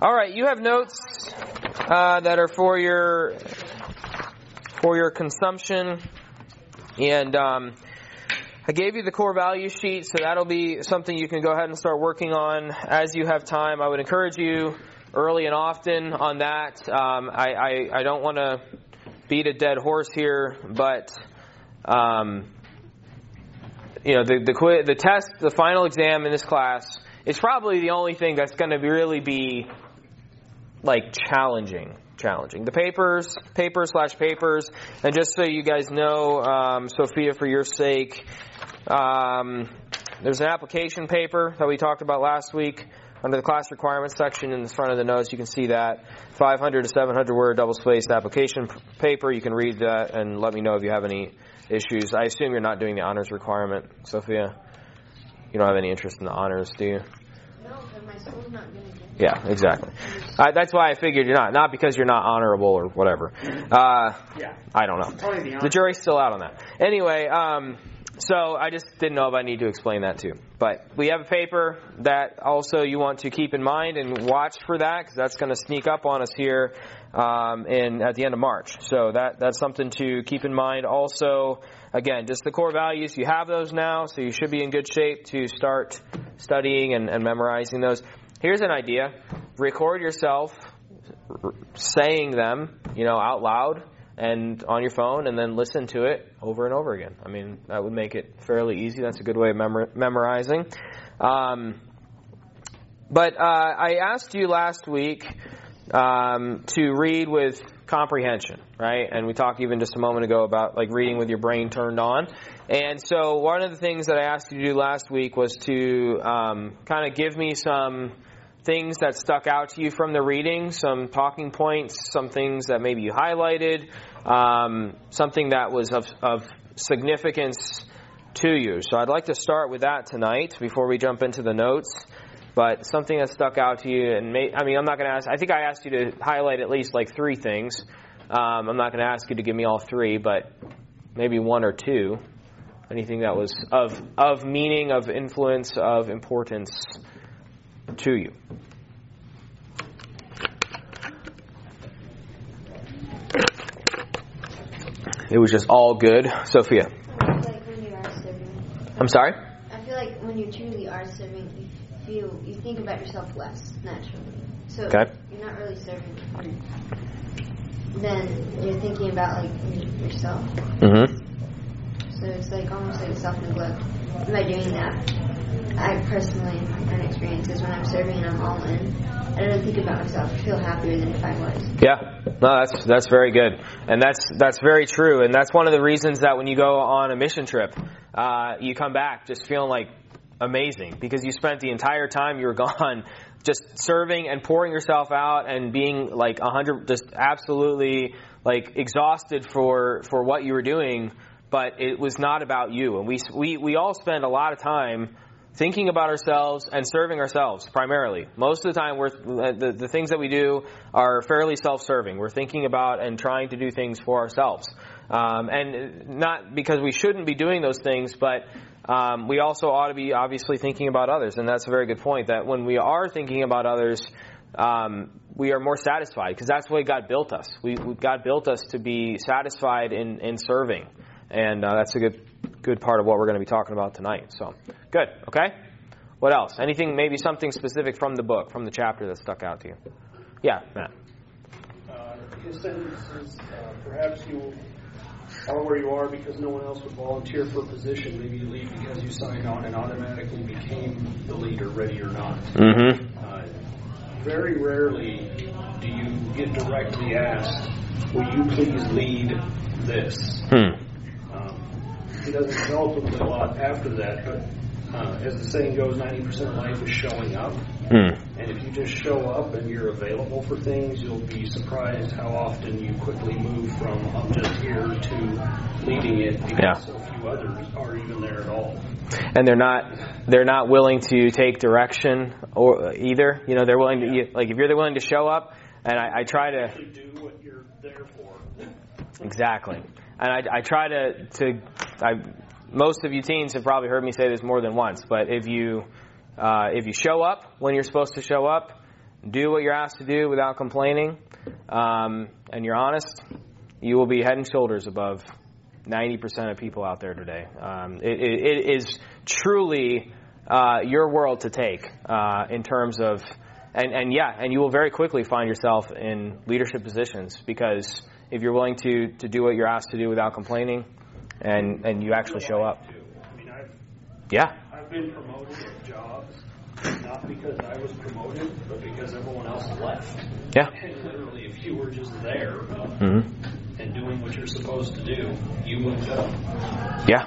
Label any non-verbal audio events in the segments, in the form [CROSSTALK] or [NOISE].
All right, you have notes uh, that are for your for your consumption, and um, I gave you the core value sheet, so that'll be something you can go ahead and start working on as you have time. I would encourage you early and often on that. Um, I, I, I don't want to beat a dead horse here, but um, you know the the the test, the final exam in this class is probably the only thing that's going to really be like challenging challenging. The papers paper slash papers. And just so you guys know um, sophia for your sake um, there's an application paper that we talked about last week under the class requirements section in the front of the notes. You can see that. 500 to 700 word double spaced application paper. You can read that and let me know if you have any issues. I assume you're not doing the honors requirement sophia. You don't have any interest in the honors do you? No, my school's not going to yeah, exactly. Uh, that's why I figured you're not. Not because you're not honorable or whatever. Uh, Yeah. I don't know. The The jury's still out on that. Anyway, um, so I just didn't know if I need to explain that too. But we have a paper that also you want to keep in mind and watch for that because that's going to sneak up on us here um, in at the end of March. So that that's something to keep in mind. Also, again, just the core values. You have those now, so you should be in good shape to start studying and, and memorizing those. Here's an idea: record yourself saying them, you know, out loud and on your phone, and then listen to it over and over again. I mean, that would make it fairly easy. That's a good way of memor- memorizing. Um, but uh, I asked you last week um, to read with comprehension, right? And we talked even just a moment ago about like reading with your brain turned on. And so one of the things that I asked you to do last week was to um, kind of give me some things that stuck out to you from the reading, some talking points, some things that maybe you highlighted, um, something that was of, of significance to you. So I'd like to start with that tonight before we jump into the notes. But something that stuck out to you, and may, I mean, I'm not going to ask. I think I asked you to highlight at least like three things. Um, I'm not going to ask you to give me all three, but maybe one or two. Anything that was of of meaning, of influence, of importance to you. It was just all good, Sophia. I feel like when you are serving, I'm sorry. I feel like when you truly are serving, you feel you think about yourself less naturally. So Okay. you're not really serving. Then you're thinking about like yourself. Mm-hmm. So it's like almost like self neglect. Am I doing that, I personally, in my own experiences, when I'm serving and I'm all in, I don't think about myself. I feel happier than if I was. Yeah, no, that's that's very good, and that's that's very true, and that's one of the reasons that when you go on a mission trip, uh, you come back just feeling like amazing. Because you spent the entire time you were [LAUGHS] gone just serving and pouring yourself out and being like a hundred, just absolutely like exhausted for for what you were doing, but it was not about you, and we we we all spend a lot of time thinking about ourselves and serving ourselves primarily. Most of the time, we're the, the things that we do are fairly self-serving. We're thinking about and trying to do things for ourselves, um, and not because we shouldn't be doing those things, but um, we also ought to be obviously thinking about others. And that's a very good point. That when we are thinking about others. Um, we are more satisfied because that's the way God built us. We, God built us to be satisfied in, in serving, and uh, that's a good good part of what we're going to be talking about tonight. So, good. Okay. What else? Anything? Maybe something specific from the book, from the chapter that stuck out to you? Yeah, Matt. Uh, his sentence is, uh, perhaps you are where you are because no one else would volunteer for a position. Maybe you leave because you signed on and automatically became the leader, ready or not. Mm-hmm. Uh, very rarely do you get directly asked, will you please lead this? Hmm. He doesn't develop a lot after that, but uh, as the saying goes, 90% of life is showing up. Hmm. And if you just show up and you're available for things, you'll be surprised how often you quickly move from I'm just here to leading it because Yeah. so few others are even there at all. And they're not they're not willing to take direction or either. You know, they're willing to you, like if you're willing to show up. And I, I try to do what you're there for. Exactly. And I, I try to, to I, most of you teens have probably heard me say this more than once, but if you, uh, if you show up when you're supposed to show up, do what you're asked to do without complaining, um, and you're honest, you will be head and shoulders above 90% of people out there today. Um, it, it, it is truly uh, your world to take uh, in terms of, and, and yeah, and you will very quickly find yourself in leadership positions because if you're willing to, to do what you're asked to do without complaining, and, and you actually show up. I mean, I've, Yeah. I've been promoted at jobs, not because I was promoted, but because everyone else left. Yeah. And literally, if you were just there uh, hmm and doing what you're supposed to do, you wouldn't go. Yeah.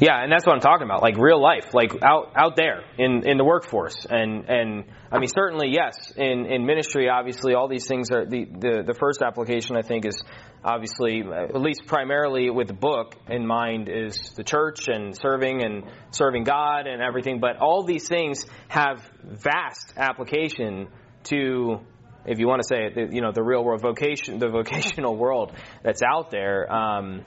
Yeah, and that's what I'm talking about, like real life, like out out there in in the workforce, and and I mean certainly yes, in in ministry, obviously all these things are the the the first application I think is obviously at least primarily with the book in mind is the church and serving and serving God and everything, but all these things have vast application to if you want to say it, you know, the real world vocation, the [LAUGHS] vocational world that's out there. Um,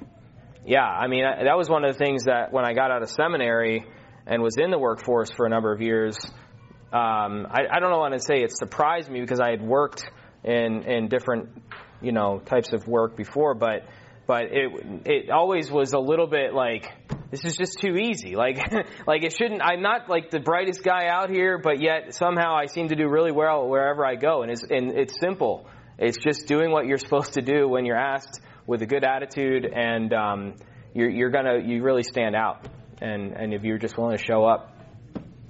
yeah, I mean, that was one of the things that when I got out of seminary and was in the workforce for a number of years, um, I, I don't know want to say it surprised me because I had worked in in different, you know, types of work before, but but it it always was a little bit like this is just too easy. Like [LAUGHS] like it shouldn't. I'm not like the brightest guy out here, but yet somehow I seem to do really well wherever I go, and it's and it's simple. It's just doing what you're supposed to do when you're asked with a good attitude, and um, you're, you're gonna you really stand out. And and if you're just willing to show up,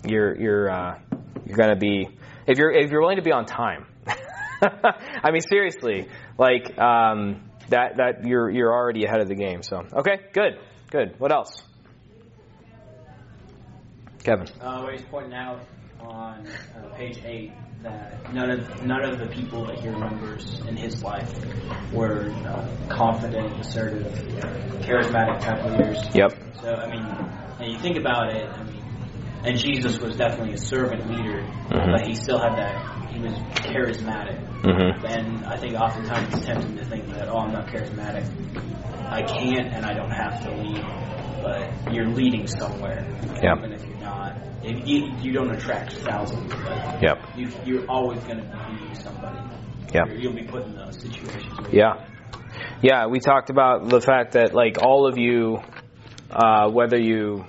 you're you're uh, you're gonna be if you're if you're willing to be on time. [LAUGHS] I mean seriously, like um, that that you're you're already ahead of the game. So okay, good, good. What else? Kevin. Uh, where he's pointing out on uh, page eight that none of none of the people that he remembers in his life were uh, confident, assertive, charismatic type leaders. Yep. So I mean, and you think about it, I mean, and Jesus was definitely a servant leader, Mhm. but he still had that. He was charismatic, Mm-hmm. and I think oftentimes it's tempting to think that oh, I'm not charismatic, I can't and I don't have to lead, but you're leading somewhere, Yep. even if you're not. If you, you don't attract thousands, but Yep. you, you're always going to be somebody. Yep. You'll be put in those situations. Yeah. Yeah, we talked about the fact that like all of you, uh, whether you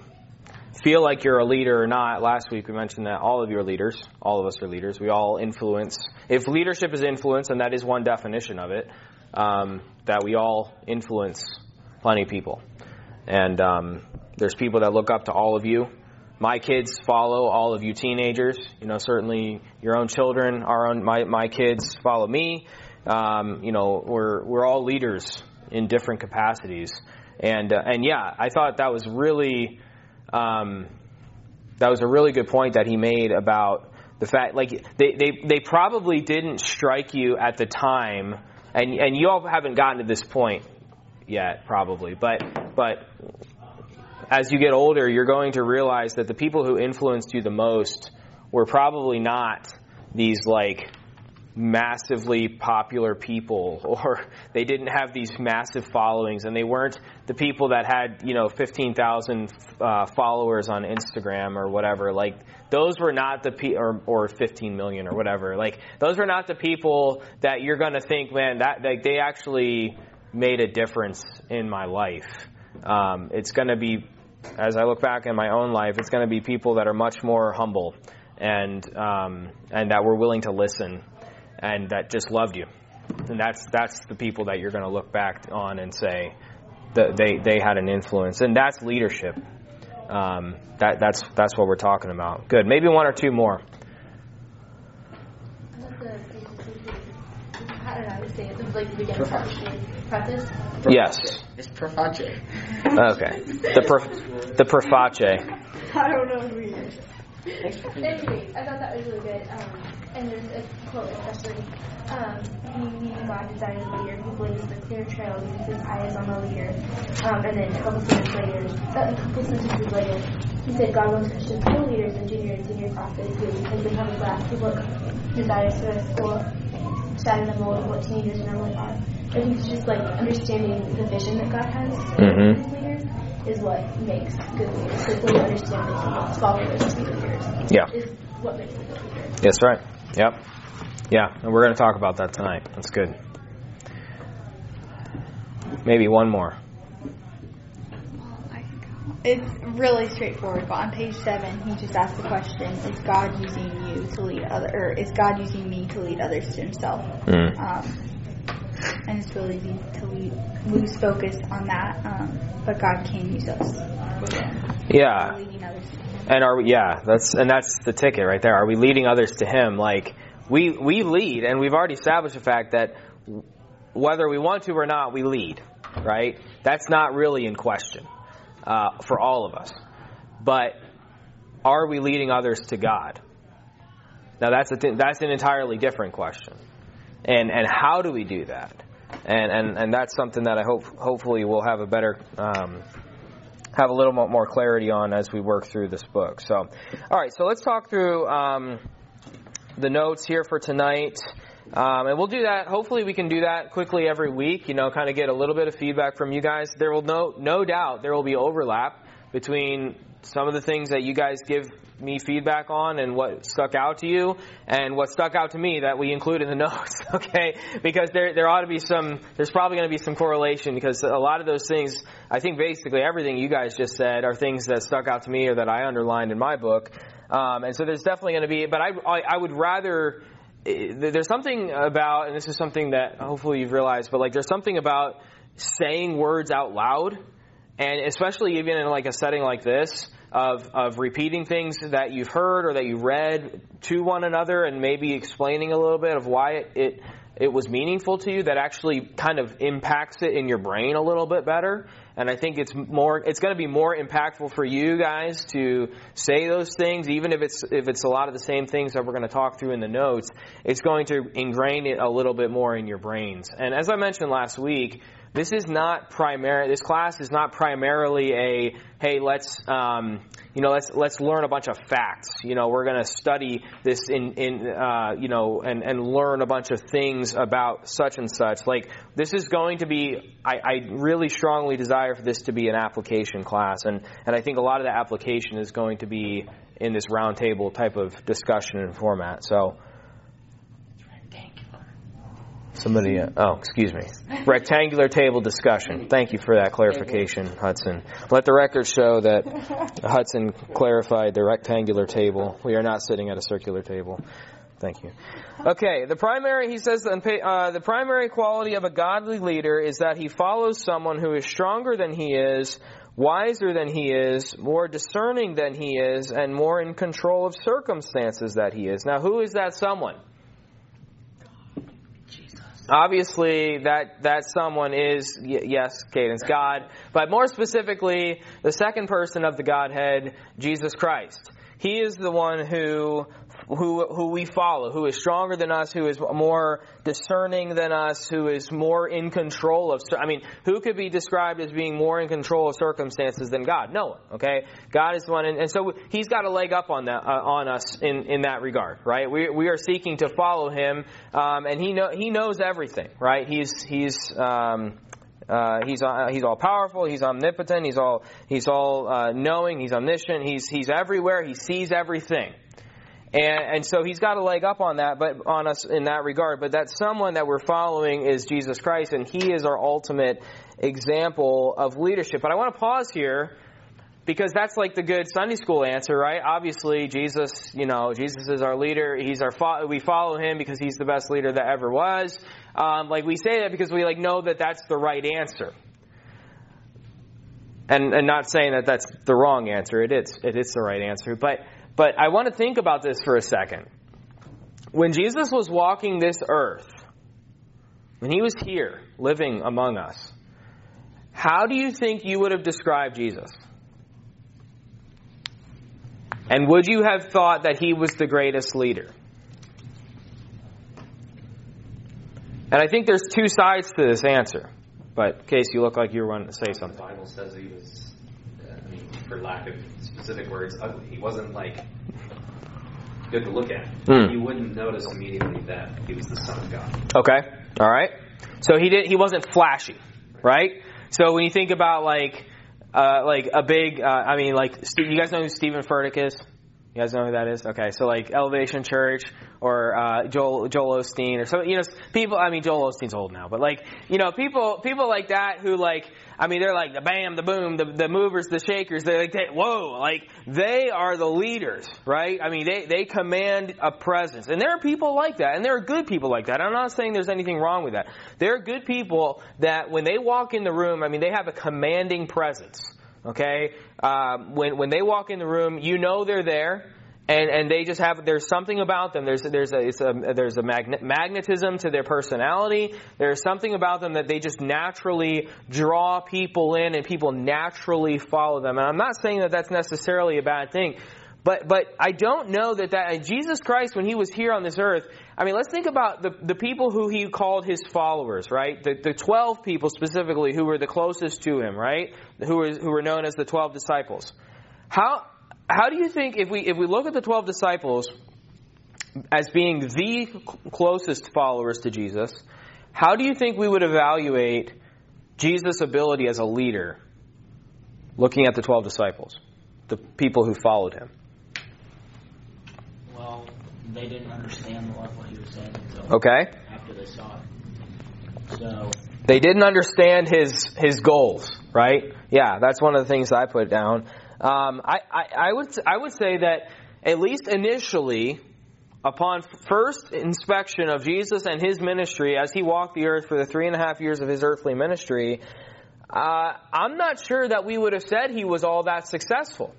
feel like you're a leader or not, last week we mentioned that all of you are leaders. All of us are leaders. We all influence. If leadership is influence, and that is one definition of it, um, that we all influence plenty of people. And um, there's people that look up to all of you. My kids follow all of you teenagers. You know, certainly your own children, our own, my, my kids follow me. Um, you know, we're, we're all leaders in different capacities. And, uh, and yeah, I thought that was really, um, that was a really good point that he made about the fact, like, they, they, they probably didn't strike you at the time, and, and you all haven't gotten to this point yet, probably, but, but as you get older, you're going to realize that the people who influenced you the most were probably not these like massively popular people [LAUGHS] or they didn't have these massive followings and they weren't the people that had you know 15,000 uh, followers on Instagram or whatever. Like those were not the pe- or or 15 million or whatever. Like those were not the people that you're going to think man that like they actually made a difference in my life. Um, it's going to be as I look back in my own life it's going to be people that are much more humble and um, and that were willing to listen and that just loved you. And that's that's the people that you're going to look back on and say that they they had an influence, and that's leadership. Um, that that's that's what we're talking about. Good, maybe one or two more. I love the I don't know how to say it. The, like the beginning part, the preface. Yes. It's Proface. Okay. The per, the preface. [LAUGHS] I don't know who he is. Anyway, I thought that was really good. Um, and there's a quote especially. Um, he, he God designed a leader who blazes the clear trail because his eye is on the leader. Um, and then a couple sentences later, uh, a couple sentences later, he said God wants Christians, co leaders, and junior and senior prophets who, because they have a glass to look desires for a school set in the mold of what teenagers normally are. I think it's just like understanding the vision that God has for Mhm. his leaders is what makes good leaders. So if we understand that he wants followers to be leaders, Yeah. is what makes a good leader. That's right. Yep. Yeah, and we're going to talk about that tonight. That's good. Maybe one more. It's really straightforward, but on page seven, he just asked the question: Is God using you to lead other, or is God using me to lead others to Himself? Mm. Um, and it's really easy to lose focus on that, um, but God can use us. Yeah. Leading others to Him. And are we, yeah, that's and that's the ticket right there. Are we leading others to Him? Like we we lead, and we've already established the fact that whether we want to or not, we lead. Right? That's not really in question uh, for all of us. But are we leading others to God? Now that's a th- that's an entirely different question. And and how do we do that? And and and that's something that I hope hopefully we'll have a better. Um, have a little more clarity on as we work through this book. So, all right, so let's talk through um, the notes here for tonight. Um, and we'll do that. Hopefully, we can do that quickly every week. You know, kind of get a little bit of feedback from you guys. There will no no doubt there will be overlap between some of the things that you guys give me feedback on and what stuck out to you and what stuck out to me that we include in the [LAUGHS] notes, okay? Because there there ought to be some there's probably going to be some correlation because a lot of those things I think basically everything you guys just said are things that stuck out to me or that I underlined in my book. Um, and so there's definitely going to be but I, I I would rather there's something about and this is something that hopefully you've realized but like there's something about saying words out loud and especially even in like a setting like this of of repeating things that you've heard or that you read to one another and maybe explaining a little bit of why it, it it was meaningful to you that actually kind of impacts it in your brain a little bit better. And I think it's more it's going to be more impactful for you guys to say those things even if it's if it's a lot of the same things that we're going to talk through in the notes. It's going to ingrain it a little bit more in your brains. And as I mentioned last week this is not primary. This class is not primarily a hey, let's um, you know let's let's learn a bunch of facts. You know, we're going to study this in in uh, you know and and learn a bunch of things about such and such. Like this is going to be. I, I really strongly desire for this to be an application class, and and I think a lot of the application is going to be in this roundtable type of discussion and format. So. Somebody, uh, oh, excuse me. Rectangular table discussion. Thank you for that clarification, Hudson. Let the record show that Hudson clarified the rectangular table. We are not sitting at a circular table. Thank you. Okay, the primary, he says, uh, the primary quality of a godly leader is that he follows someone who is stronger than he is, wiser than he is, more discerning than he is, and more in control of circumstances that he is. Now, who is that someone? Obviously that that someone is yes cadence god. But more specifically the second person of the godhead jesus christ he is the one who who who we follow who is stronger than us who is more discerning than us who is more in control of i mean who could be described as being more in control of circumstances than god? No one okay? God is the one and, and so he's got a leg up on that uh, on us in in that regard right? We we are seeking to follow him um, and he know he knows everything right? He's he's um, uh, he's uh, he's all powerful. He's omnipotent. He's all he's all uh, knowing. He's omniscient. He's he's everywhere. He sees everything. And, and so he's got a leg up on that, but on us in that regard. But that someone that we're following is Jesus Christ, and he is our ultimate example of leadership. But I want to pause here because that's like the good Sunday school answer, right? Obviously, Jesus, you know, Jesus is our leader. He's our fo- we follow him because he's the best leader that ever was. Um, like we say that because we like know that that's the right answer. And and not saying that that's the wrong answer. It is it is the right answer. But but I want to think about this for a second. When Jesus was walking this earth, when he was here living among us, how do you think you would have described Jesus? And would you have thought that he was the greatest leader? And I think there's two sides to this answer. But, Case, you look like you were wanting to say something. The Bible says he was, I mean, for lack of specific words, ugly. He wasn't like good to look at. Hmm. You wouldn't notice immediately that he was the Son of God. Okay. All right. So he did. He wasn't flashy, right? So when you think about like, uh, like a big, uh, I mean, like you guys know who Stephen Furtick is? You guys know who that is? Okay, so like Elevation Church or uh, Joel Joel Osteen or some you know people. I mean Joel Osteen's old now, but like you know people people like that who like I mean they're like the bam, the boom, the the movers, the shakers. They're like they, whoa, like they are the leaders, right? I mean they they command a presence, and there are people like that, and there are good people like that. I'm not saying there's anything wrong with that. There are good people that when they walk in the room, I mean they have a commanding presence. Okay, um, when when they walk in the room, you know they're there, and and they just have there's something about them. There's there's a, a there's a magnet, magnetism to their personality. There's something about them that they just naturally draw people in, and people naturally follow them. And I'm not saying that that's necessarily a bad thing. But but I don't know that that Jesus Christ when he was here on this earth, I mean let's think about the, the people who he called his followers, right? The the twelve people specifically who were the closest to him, right? Who were who were known as the twelve disciples. How how do you think if we if we look at the twelve disciples as being the closest followers to Jesus, how do you think we would evaluate Jesus' ability as a leader looking at the twelve disciples, the people who followed him? They didn't understand lot of what he was saying until Okay. after they saw it. So They didn't understand his his goals, right? Yeah, that's one of the things I put down. Um, I, I, I would I would say that at least initially, upon first inspection of Jesus and his ministry as he walked the earth for the three and a half years of his earthly ministry, uh, I'm not sure that we would have said he was all that successful.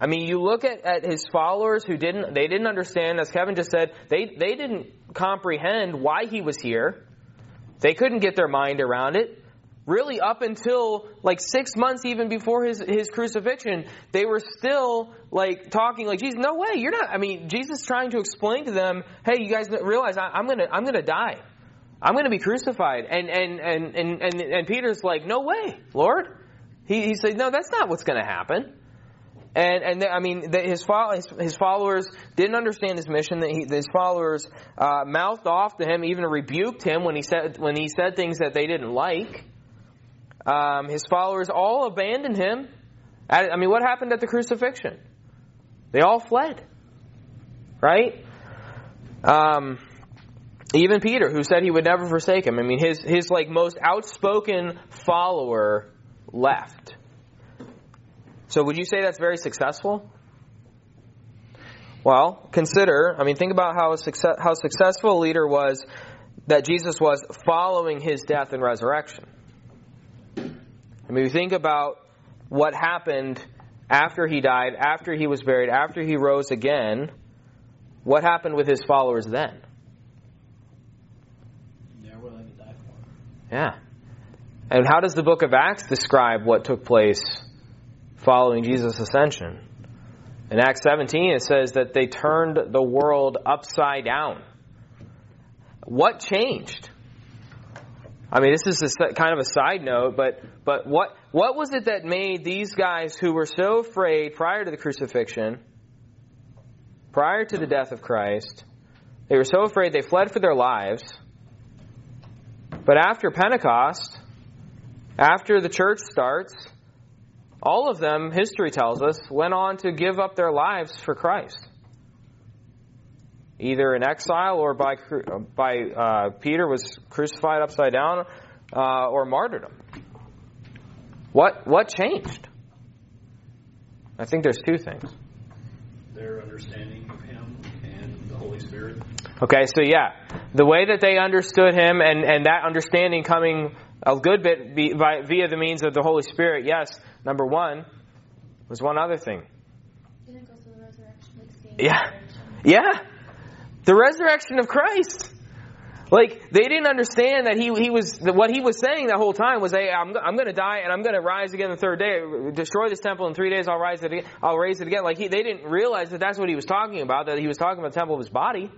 I mean, you look at, at his followers who didn't they didn't understand, as Kevin just said, they they didn't comprehend why he was here. They couldn't get their mind around it. Really, up until like six months even before his, his crucifixion, they were still like talking like, Jesus, no way, you're not. I mean, Jesus trying to explain to them, hey, you guys realize I, I'm gonna, I'm gonna die. I'm gonna be crucified. And, and, and, and, and, and Peter's like, no way, Lord. He, he said, no, that's not what's gonna happen. And and I mean, his, his his followers didn't understand his mission. That he, his followers uh, mouthed off to him, even rebuked him when he said when he said things that they didn't like. Um, his followers all abandoned him. At, I mean, what happened at the crucifixion? They all fled, right? Um, even Peter, who said he would never forsake him. I mean, his his like most outspoken follower left. So would you say that's very successful? Well, consider, I mean, think about how, success, how successful a leader was that Jesus was following his death and resurrection. I mean, you think about what happened after he died, after he was buried, after he rose again. What happened with his followers then? they're willing to die for him. Yeah. And how does the book of Acts describe what took place following Jesus' ascension? In Acts 17, it says that they turned the world upside down. What changed? I mean, this is a, kind of a side note, but but what what was it that made these guys who were so afraid prior to the crucifixion, prior to the death of Christ, they were so afraid they fled for their lives. But after Pentecost, after the church starts, all of them, history tells us, went on to give up their lives for Christ. Either in exile or by, by uh, Peter was crucified upside down uh, or martyrdom. What, what changed? I think there's two things. Their understanding of Him and the Holy Spirit. Okay, so yeah, the way that they understood him and, and that understanding coming a good bit by, via the means of the Holy Spirit, yes, number one, was one other thing. Didn't go through the resurrection, like seeing Yeah. Yeah, the resurrection of Christ. Like they didn't understand that he he was what he was saying that whole time was, "Hey, I'm I'm going to die and I'm going to rise again the third day. Destroy this temple in three days. I'll rise it again. I'll raise it again." Like he, they didn't realize that that's what he was talking about. That he was talking about the temple of his body.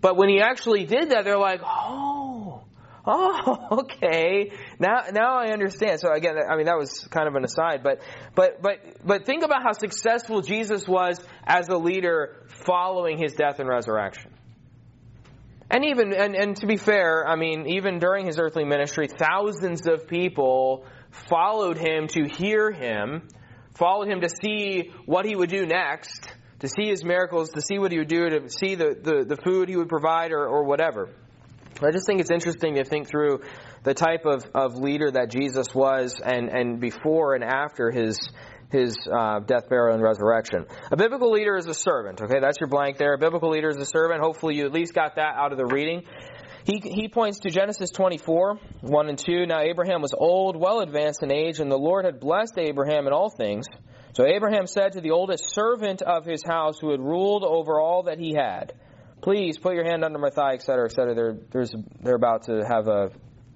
But when he actually did that, they're like, "Oh, [LAUGHS] oh, okay. Now now I understand." So again, I mean that was kind of an aside, but but but but think about how successful Jesus was as a leader following his death and resurrection. And even and, and to be fair, I mean, even during his earthly ministry, thousands of people followed him to hear him followed him to see what he would do next, to see his miracles, to see what he would do, to see the, the, the food he would provide or, or whatever. I just think it's interesting to think through the type of, of leader that Jesus was and, and before and after his his uh, death, burial, and resurrection. A biblical leader is a servant. Okay, that's your blank there. A biblical leader is a servant. Hopefully, you at least got that out of the reading. He, he points to Genesis 24, 1 and 2. Now, Abraham was old, well advanced in age, and the Lord had blessed Abraham in all things. So Abraham said to the oldest servant of his house who had ruled over all that he had, Please put your hand under my thigh, etc., etc. They're, there's, they're about to have a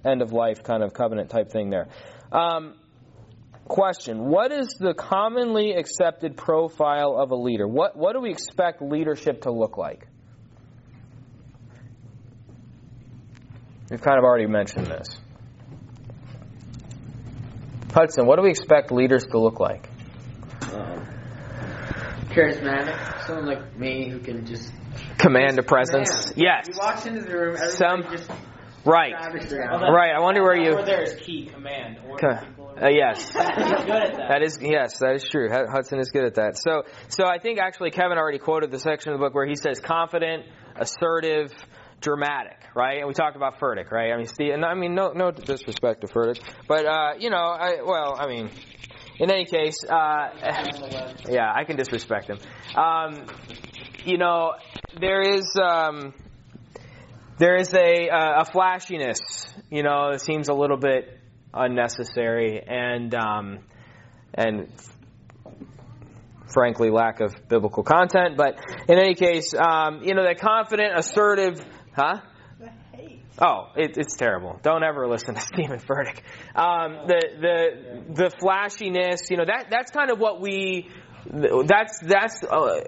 end of life kind of covenant type thing there. Um, question What is the commonly accepted profile of a leader? What, what do we expect leadership to look like? We've kind of already mentioned this. Hudson, what do we expect leaders to look like? Um, charismatic, someone like me who can just command a presence. Command. Yes. He walks into the room, Some, just right. Right. I wonder where you. Where there is key command. Uh, yes. [LAUGHS] that. [LAUGHS] That is yes, that is true. Hudson is good at that. So, so I think actually Kevin already quoted the section of the book where he says confident, assertive, dramatic, right? And we talked about Furtick, right? I mean, Steve, and I mean, no, no disrespect to Furtick, but uh, you know, I well, I mean, in any case, uh, [LAUGHS] yeah, I can disrespect him. Um, you know, there is um, there is a uh, a flashiness, you know, it seems a little bit unnecessary and um, and frankly lack of biblical content. But in any case, um, you know, that confident, assertive, huh? Oh, it, it's terrible. Don't ever listen to [LAUGHS] Stephen Furtick. Um, the the the flashiness, you know, that that's kind of what we. That's that's uh,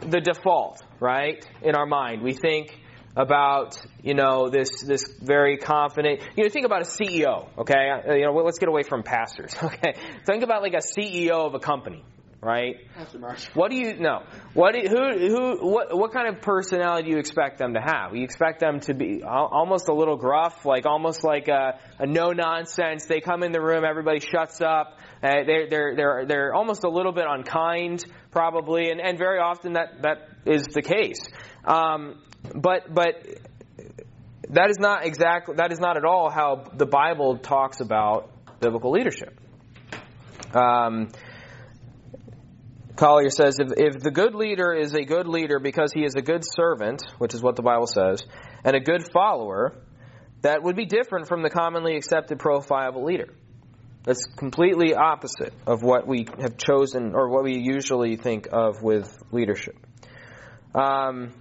the default, right? In our mind, we think about you know this this very confident you know think about a CEO okay uh, you know let's get away from pastors [LAUGHS] okay think about like a CEO of a company right? What do you know what do who who what what kind of personality do you expect them to have? You expect them to be almost a little gruff like almost like a, a no nonsense they come in the room everybody shuts up. Uh, they're they're they're they're almost a little bit unkind probably and and very often that that is the case. Um, but but that is not exactly that is not at all how the Bible talks about biblical leadership. Um, Collier says if, if the good leader is a good leader because he is a good servant, which is what the Bible says, and a good follower, that would be different from the commonly accepted profile of a leader. That's completely opposite of what we have chosen or what we usually think of with leadership. Um,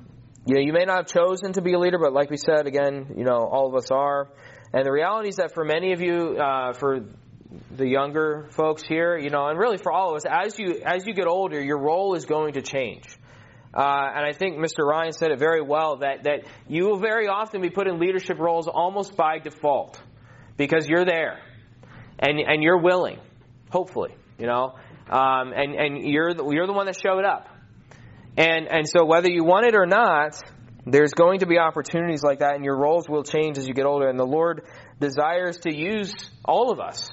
you know, you may not have chosen to be a leader, but like we said, again, you know, all of us are. And the reality is that for many of you, uh, for the younger folks here, you know, and really for all of us, as you as you get older, your role is going to change. Uh, and I think Mr. Ryan said it very well that that you will very often be put in leadership roles almost by default because you're there and and you're willing, hopefully, you know, um, and and you're the, you're the one that showed up. And, and so whether you want it or not, there's going to be opportunities like that, and your roles will change as you get older. And the Lord desires to use all of us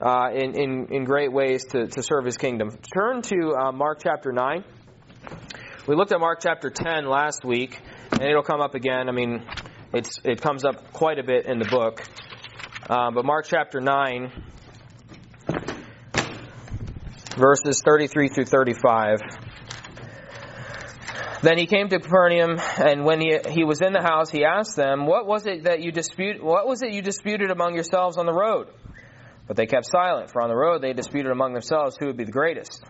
uh, in, in, in great ways to, to serve His kingdom. Turn to uh, Mark chapter 9. We looked at Mark chapter 10 last week, and it'll come up again. I mean, it's, it comes up quite a bit in the book. Uh, but Mark chapter 9, verses 33 through 35. Then he came to Capernaum, and when he, he was in the house, he asked them, "What was it that you dispute? What was it you disputed among yourselves on the road?" But they kept silent, for on the road they disputed among themselves who would be the greatest.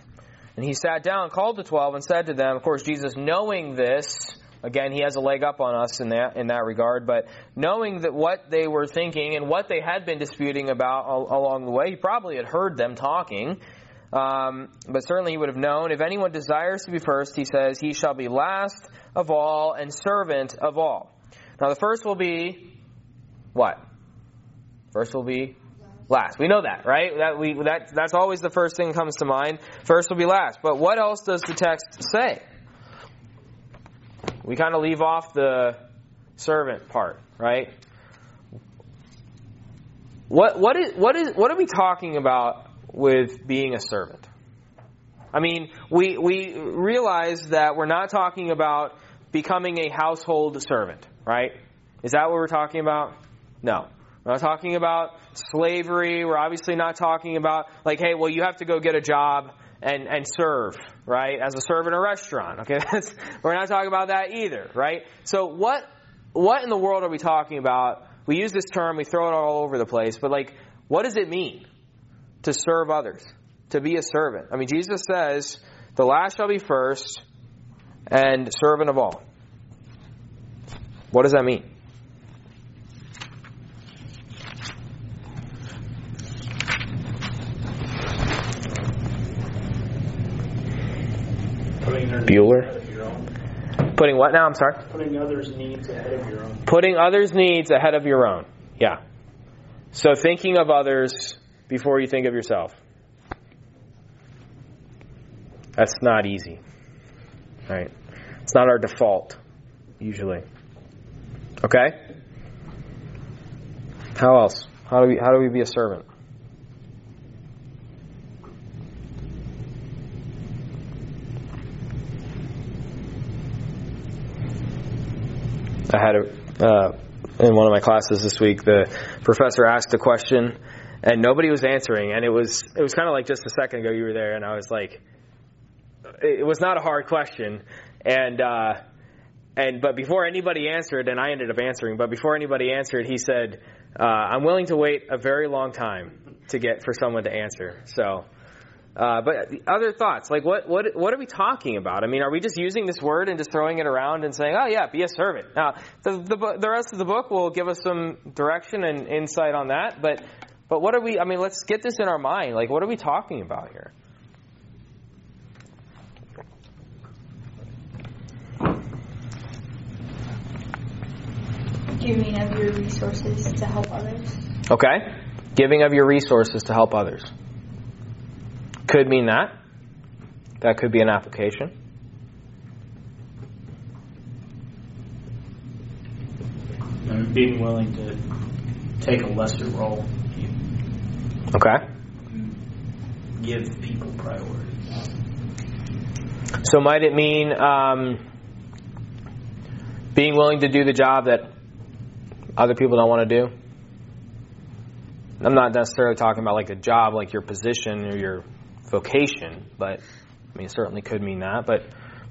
And he sat down, called the twelve, and said to them, "Of course, Jesus, knowing this, again, he has a leg up on us in that in that regard, but knowing that what they were thinking and what they had been disputing about along the way, he probably had heard them talking." Um, but certainly he would have known. If anyone desires to be first, he says, he shall be last of all and servant of all. Now the first will be what? First will be last. We know that, right? That we that that's always the first thing that comes to mind. First will be last. But what else does the text say? We kind of leave off the servant part, right? What what is what is what are we talking about with being a servant. I mean, we, we realize that we're not talking about becoming a household servant, right? Is that what we're talking about? No. We're not talking about slavery. We're obviously not talking about, like, hey, well, you have to go get a job and, and serve, right? As a servant in a restaurant. Okay, [LAUGHS] That's, we're not talking about that either, right? So what what in the world are we talking about? We use this term, we throw it all over the place, but like, what does it mean to serve others? To be a servant? I mean, Jesus says, "The last shall be first, and servant of all." What does that mean? Putting their Bueller? needs ahead of your own. Putting what now? I'm sorry. Putting others' needs ahead of your own. Putting others' needs ahead of your own. Yeah. So thinking of others before you think of yourself. That's not easy. Right? It's not our default, usually. Okay? How else? How do we how do we be a servant? I had a uh, in one of my classes this week. The professor asked a question, and nobody was answering. And it was it was kind of like just a second ago you were there, and I was like, it was not a hard question, and uh, and but before anybody answered, and I ended up answering. But before anybody answered, he said, uh, "I'm willing to wait a very long time to get for someone to answer." So. Uh, but other thoughts, like what, what, what are we talking about? I mean, are we just using this word and just throwing it around and saying, "Oh yeah, be a servant"? Now, the the, the rest of the book will give us some direction and insight on that. But but what are we? I mean, let's get this in our mind. Like, what are we talking about here? Giving of your resources to help others. Okay, giving of your resources to help others could mean that. That could be an application. Being willing to take a lesser role, Okay. give people priority. So might it mean um, being willing to do the job that other people don't want to do? I'm not necessarily talking about like a job, like your position or your vocation, but I mean, it certainly could mean that. But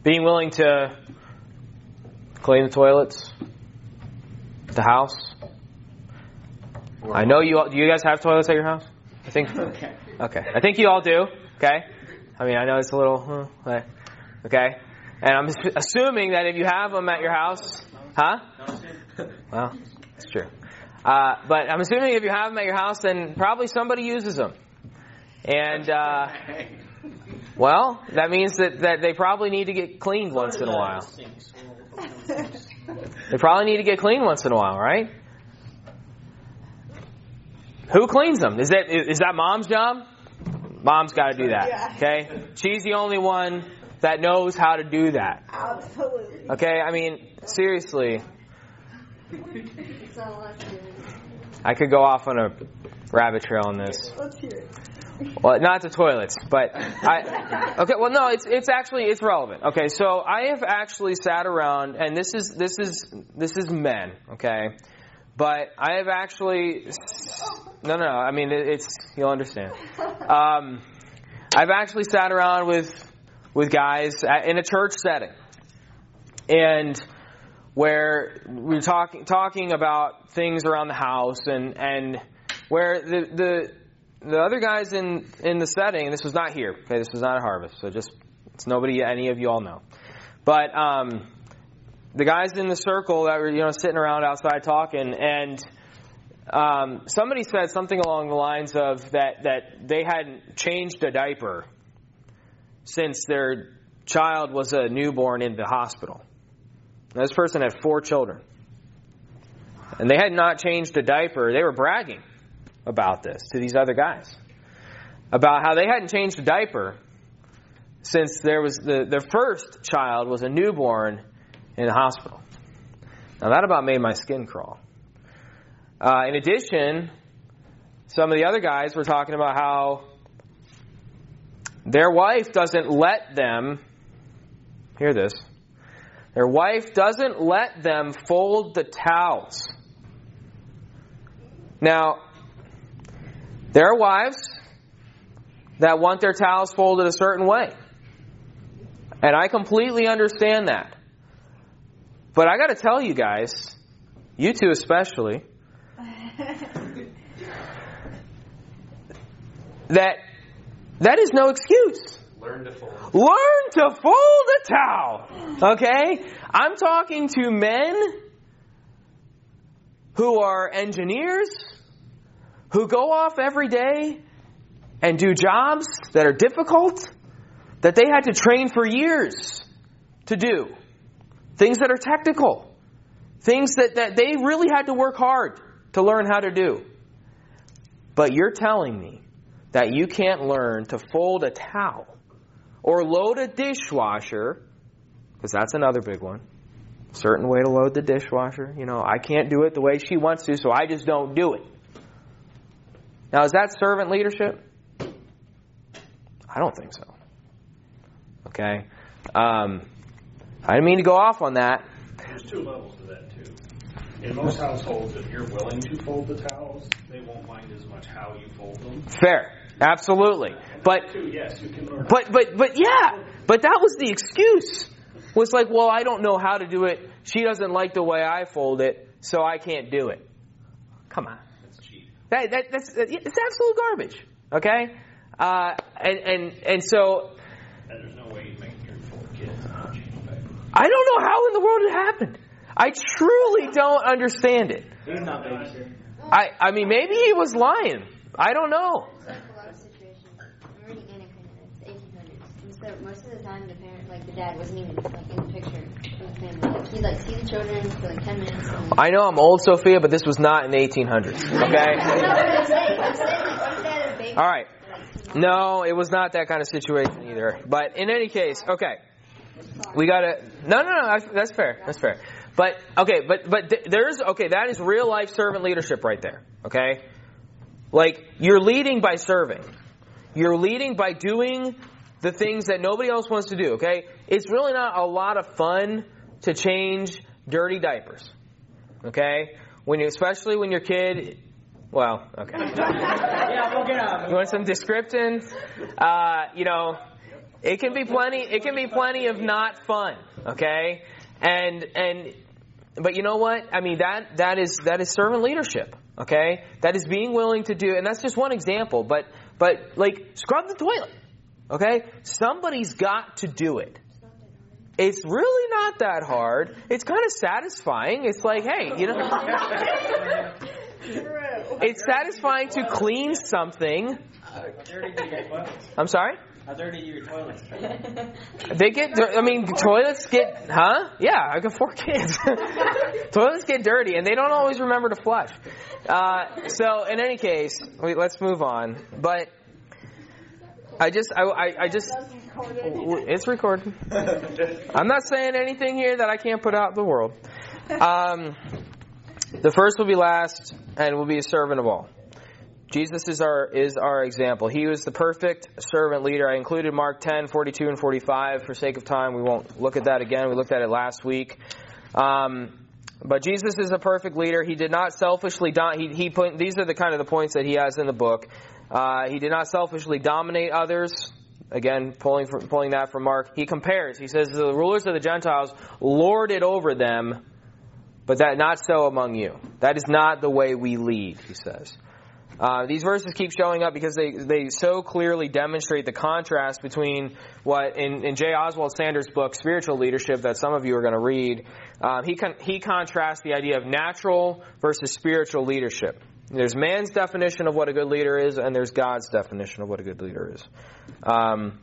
being willing to clean the toilets, the house. I know you. All, do you guys have toilets at your house? I think. [LAUGHS] Okay. Okay. I think you all do. Okay. I mean, I know it's a little. uh, Okay. And I'm assuming that if you have them at your house, huh? Well, it's true. Uh, but I'm assuming if you have them at your house, then probably somebody uses them. And uh, well, that means that, that they probably need to get cleaned once in a while. They probably need to get cleaned once in a while, right? Who cleans them? Is that is that mom's job? Mom's got to do that. Okay, she's the only one that knows how to do that. Absolutely. Okay, I mean seriously, It's not a lot to do. I could go off on a rabbit trail on this. Let's hear it. Well, not the toilets, but I. Okay, well, no, it's it's actually it's relevant. Okay, so I have actually sat around, and this is this is this is men. Okay, but I have actually. No, no, no. I mean, it, it's you'll understand. Um, I've actually sat around with with guys in a church setting, and where we're talking talking about things around the house, and and where the the the other guys in in the setting, this was not here. Okay, this was not a harvest, so just it's nobody any of you all know. But um, the guys in the circle that were you know sitting around outside talking, and um, somebody said something along the lines of that that they hadn't changed a diaper since their child was a newborn in the hospital. Now, this person had four children, and they had not changed a diaper. They were bragging about this to these other guys about how they hadn't changed a diaper since there was the their first child was a newborn in the hospital. Now that about made my skin crawl. Uh, in addition, some of the other guys were talking about how their wife doesn't let them, hear this, their wife doesn't let them fold the towels. Now, there are wives that want their towels folded a certain way. And I completely understand that. But I got to tell you guys, you two especially, [LAUGHS] that that is no excuse. Learn to fold. Learn to fold a towel. Okay? I'm talking to men who are engineers, who go off every day and do jobs that are difficult, that they had to train for years to do. Things that are technical. Things that, that they really had to work hard to learn how to do. But you're telling me that you can't learn to fold a towel or load a dishwasher, because that's another big one. Certain way to load the dishwasher. You know, I can't do it the way she wants to, so I just don't do it. Now, is that servant leadership? I don't think so. Okay? Um, I didn't mean to go off on that. There's two levels to that too. In most households, if you're willing to fold the towels, they won't mind as much how you fold them. Fair. Absolutely. But yes, you can learn. But but but yeah, but that was the excuse. Was like, well, I don't know how to do it. She doesn't like the way I fold it, so I can't do it. Come on. That, that that's it's absolute garbage. Okay, uh, and and and so and there's no way you make your four kids not change diapers. I don't know how in the world it happened. I truly don't understand it. He's not babysitting. I I mean, maybe he was lying. I don't know. It's like a lot of situations. I'm reading Anna Karenina. It's 1800s. And so most of the time, the parent, like the dad, wasn't even like in the picture of. Like he'd like see the children for like 10 minutes. And, I know I'm old, Sophia, but this was not in the 1800s. Okay. All right. No, it was not that kind of situation either. But in any case, okay, we gotta. No, no, no. That's fair. That's fair. But okay, but but there's okay. That is real life servant leadership right there. Okay, like you're leading by serving. You're leading by doing the things that nobody else wants to do. Okay, it's really not a lot of fun to change dirty diapers. Okay, when you especially when your kid. Well, okay. [LAUGHS] Yeah, we'll get out. You want some description? Uh, you know, it can be plenty. It can be plenty of not fun. Okay, and and but you know what? I mean that that is that is servant leadership. Okay, that is being willing to do, and that's just one example. But but like scrub the toilet. Okay, somebody's got to do it. It's really not that hard. It's kind of satisfying. It's like, hey, you know, [LAUGHS] it's satisfying to clean something. How dirty do? I'm sorry. How dirty do your toilets? They get. I mean, toilets get. Huh? Yeah, I got four [LAUGHS] kids. toilets get dirty, and they don't always remember to flush. Uh, so, in any case, wait, let's move on. But I just, I, I, I just, it's recorded. I'm not saying anything here that I can't put out in the world. Um, the first will be last, and will be a servant of all. Jesus is our is our example. He was the perfect servant leader. I included Mark 10, 42 and 45 for sake of time. We won't look at that again. We looked at it last week. Um, but Jesus is a perfect leader. He did not selfishly do- he he put these are the kind of the points that he has in the book. Uh, he did not selfishly dominate others. Again, pulling from, pulling that from Mark. He compares. He says the rulers of the Gentiles lord it over them, but that not so among you. That is not the way we lead. He says. Uh, these verses keep showing up because they, they so clearly demonstrate the contrast between what in, in J. Oswald Sanders' book, Spiritual Leadership, that some of you are going to read, um, he, con- he contrasts the idea of natural versus spiritual leadership. There's man's definition of what a good leader is, and there's God's definition of what a good leader is. Um,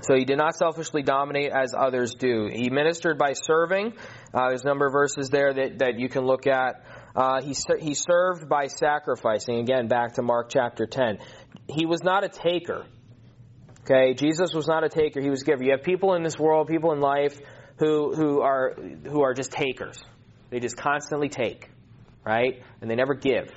so he did not selfishly dominate as others do. He ministered by serving. Uh, there's a number of verses there that, that you can look at. Uh, he, he served by sacrificing. Again, back to Mark chapter 10. He was not a taker. Okay, Jesus was not a taker. He was a giver. You have people in this world, people in life, who who are who are just takers. They just constantly take, right? And they never give,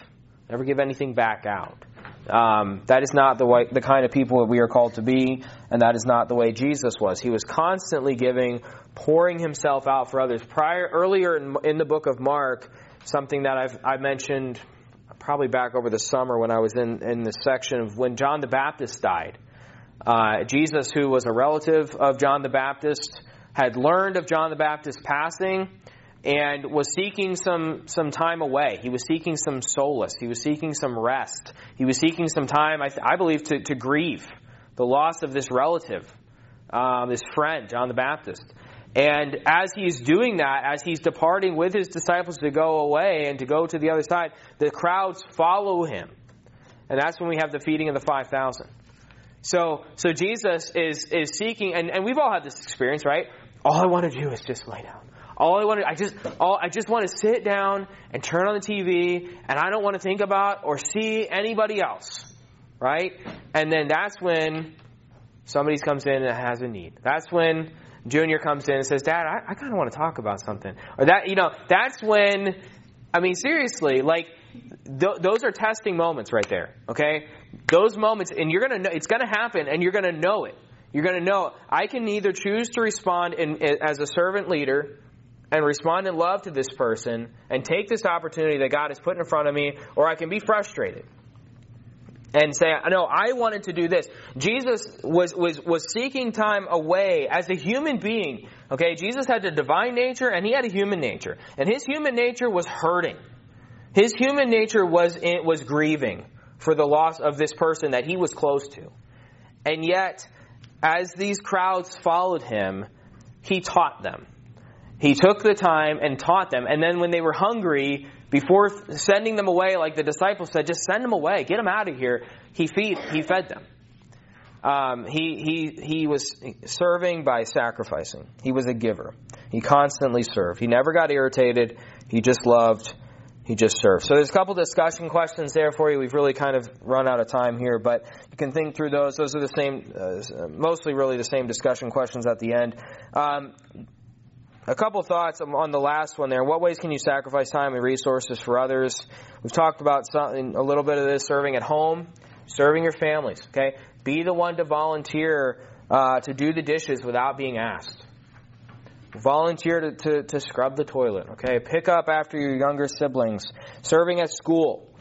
never give anything back out. Um, that is not the way, the kind of people that we are called to be, and that is not the way Jesus was. He was constantly giving, pouring himself out for others. Prior, earlier in, in the book of Mark, something that I've I mentioned probably back over the summer when I was in in the section of when John the Baptist died. Uh, Jesus, who was a relative of John the Baptist, had learned of John the Baptist's passing and was seeking some, some time away. He was seeking some solace. He was seeking some rest. He was seeking some time, I, I believe, to, to grieve the loss of this relative, um, this friend, John the Baptist. And as he's doing that, as he's departing with his disciples to go away and to go to the other side, the crowds follow him. And that's when we have the feeding of the 5,000. So, so Jesus is, is seeking, and, and we've all had this experience, right? All I want to do is just lay down. All I want to, I just, all, I just want to sit down and turn on the TV, and I don't want to think about or see anybody else, right? And then that's when somebody comes in and has a need. That's when Junior comes in and says, Dad, I, I kind of want to talk about something. Or that, you know, that's when, I mean, seriously, like, th- those are testing moments right there, okay? Those moments, and you're gonna know, it's gonna happen, and you're gonna know it. You're gonna know, I can either choose to respond in, in, as a servant leader, and respond in love to this person, and take this opportunity that God has put in front of me, or I can be frustrated and say, no, I wanted to do this. Jesus was, was, was seeking time away as a human being. Okay, Jesus had a divine nature and he had a human nature. And his human nature was hurting. His human nature was, was grieving for the loss of this person that he was close to. And yet, as these crowds followed him, he taught them. He took the time and taught them. And then when they were hungry, before sending them away, like the disciples said, just send them away, get them out of here. He feed, he fed them. Um, he he he was serving by sacrificing. He was a giver. He constantly served. He never got irritated. He just loved. He just served. So there's a couple discussion questions there for you. We've really kind of run out of time here, but you can think through those. Those are the same, uh, mostly really the same discussion questions at the end. Um, a couple thoughts on the last one there. What ways can you sacrifice time and resources for others? We've talked about something, a little bit of this serving at home, serving your families. Okay, be the one to volunteer uh, to do the dishes without being asked. Volunteer to, to, to scrub the toilet. Okay, pick up after your younger siblings. Serving at school.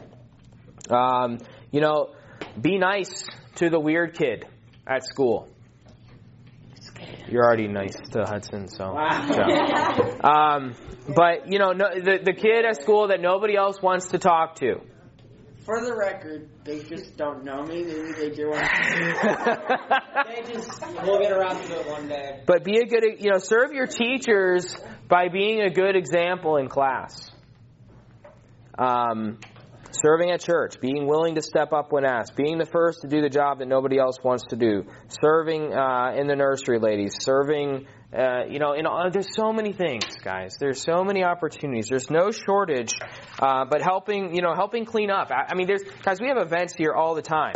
Um, you know, be nice to the weird kid at school. You're already nice to Hudson, so. so. [LAUGHS] Um, but you know, no, the the kid at school that nobody else wants to talk to. For the record, they just don't know me. Maybe they do. [LAUGHS] they just we'll get around to it one day. But be a good, you know, serve your teachers by being a good example in class. Um, serving at church, being willing to step up when asked, being the first to do the job that nobody else wants to do, serving uh, in the nursery, ladies, serving, uh, you know, in, there's so many things, guys. There's so many opportunities. There's no shortage, uh, but helping, you know, helping clean up. I, I mean, there's guys, we have events here all the time,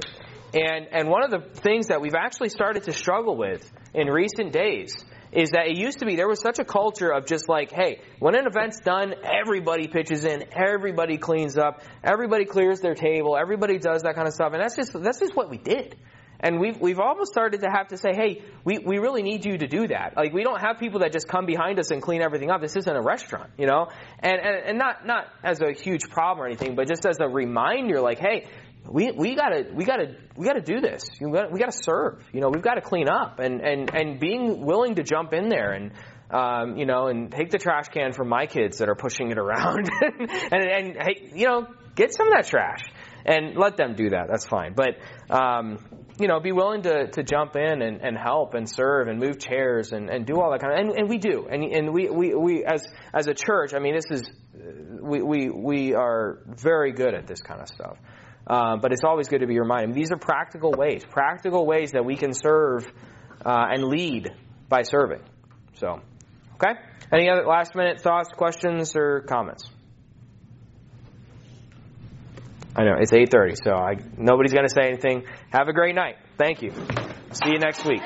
and and one of the things that we've actually started to struggle with in recent days is that it used to be there was such a culture of just like, hey, when an event's done, everybody pitches in, everybody cleans up, everybody clears their table, everybody does that kind of stuff, and that's just that's just what we did. And we've we've almost started to have to say, hey, we, we really need you to do that. Like we don't have people that just come behind us and clean everything up. This isn't a restaurant, you know? And and, and not not as a huge problem or anything, but just as a reminder, like, hey, we we gotta we gotta we gotta do this. We gotta, we gotta serve. You know, we've got to clean up and and and being willing to jump in there and. Um, you know, and take the trash can from my kids that are pushing it around, and, [LAUGHS] and, and hey, you know, get some of that trash and let them do that. That's fine. But um, you know, be willing to, to jump in and, and help and serve and move chairs and, and do all that kind of, and, and we do. And, and we, we, we, as, as a church, I mean, this is, we, we, we are very good at this kind of stuff. Uh, but it's always good to be reminded. These are practical ways, practical ways that we can serve uh, and lead by serving. So, okay. Any other last minute thoughts, questions, or comments? I know it's 8:30, so I, nobody's going to say anything. Have a great night. Thank you. See you next week.